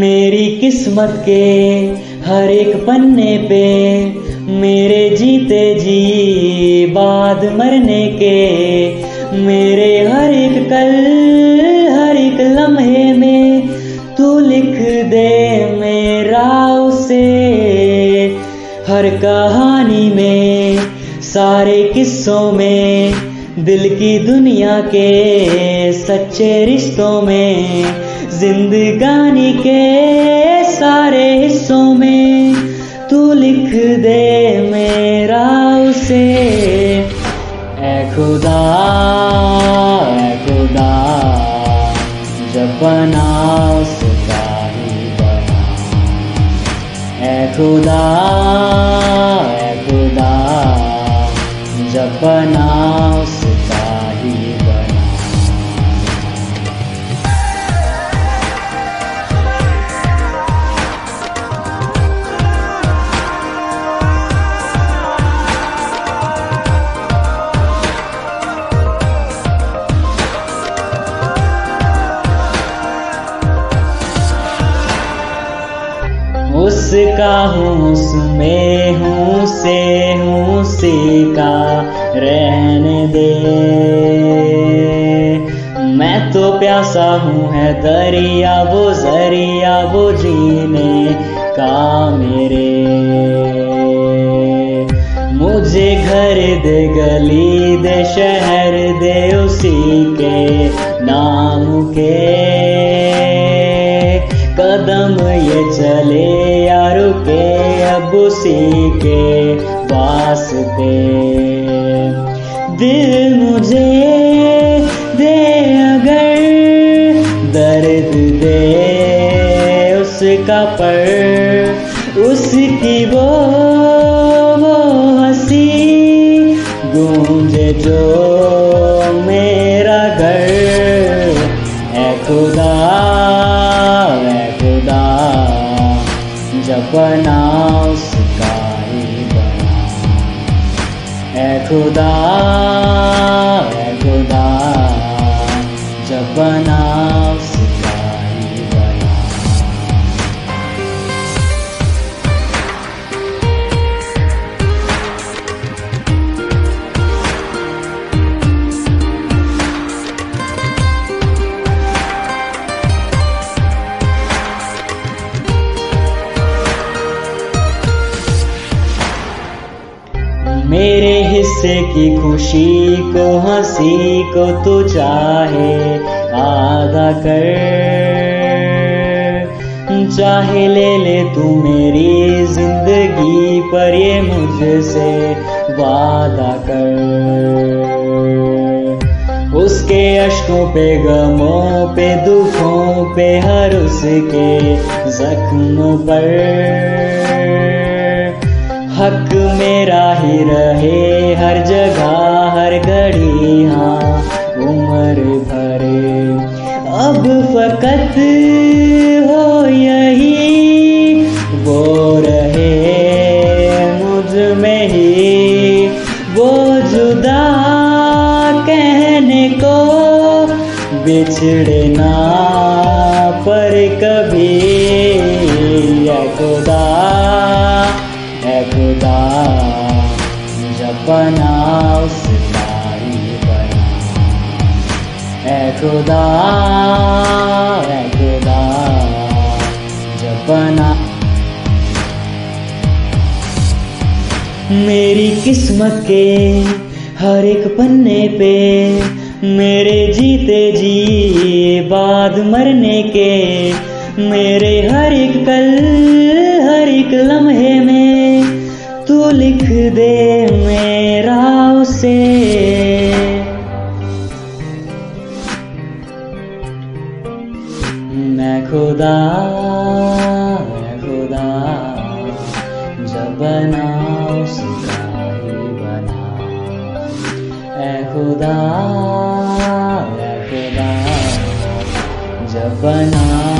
मेरी किस्मत के हर एक पन्ने पे, मेरे जीते जी बाद मरने के, मेरे हर एक कल, हर एक लम्हे में, तू लिख दे मेरा उसे। हर कहानी में, सारे किस्सों में, दिल की दुनिया के सच्चे रिश्तों में जिंदगानी के सारे हिस्सों में तू लिख दे मेरा उसे। ए खुदा ए खुदा, जब बना उसका ही बना। ए खुदा ए खुदा, जब बना उसका ही उसका हूँ उसमें हूँ से हूँ से का रहने दे। मैं तो प्यासा हूँ, है दरिया वो ज़रिया वो जीने का मेरे। मुझे घर दे, गली दे, शहर दे, उसी के नाम के। कदम ये चले रुके अब उसी के पास वास्ते दिल मुझे दे अगर दर्द दे, उसका पर उसकी वो वो हँसी गूंजे जो मेरा घर है खुदा। बनाओ सिकाई बनाओ ए खुदा मेरे हिस्से की खुशी को, हँसी को तू चाहे आधा कर। चाहे ले ले तू मेरी ज़िंदगी पर ये मुझसे वादा कर। उसके अश्कों पे, गमों पे, दुखों पे, हर उसके जख्मों पर। हक मेरा ही रहे, हर जगह, हर घड़ी हाँ उम्र भरे। अब फकत हो यही, वो रहे मुझमें ही। वो जुदा कहने को बिछड़े ना पर कभी खुदा है खुदा जब बना उसका ही बना। है खुदा है खुदा जब बना। मेरी किस्मत के हर एक पन्ने पे मेरे जीते जी बाद मरने के मेरे हर एक कल हर एक लम्हे में दे मेरा उसे। मैं खुदा मैं खुदा, जब बना उसका ही बना। ऐ खुदा ऐ खुदा, जब बना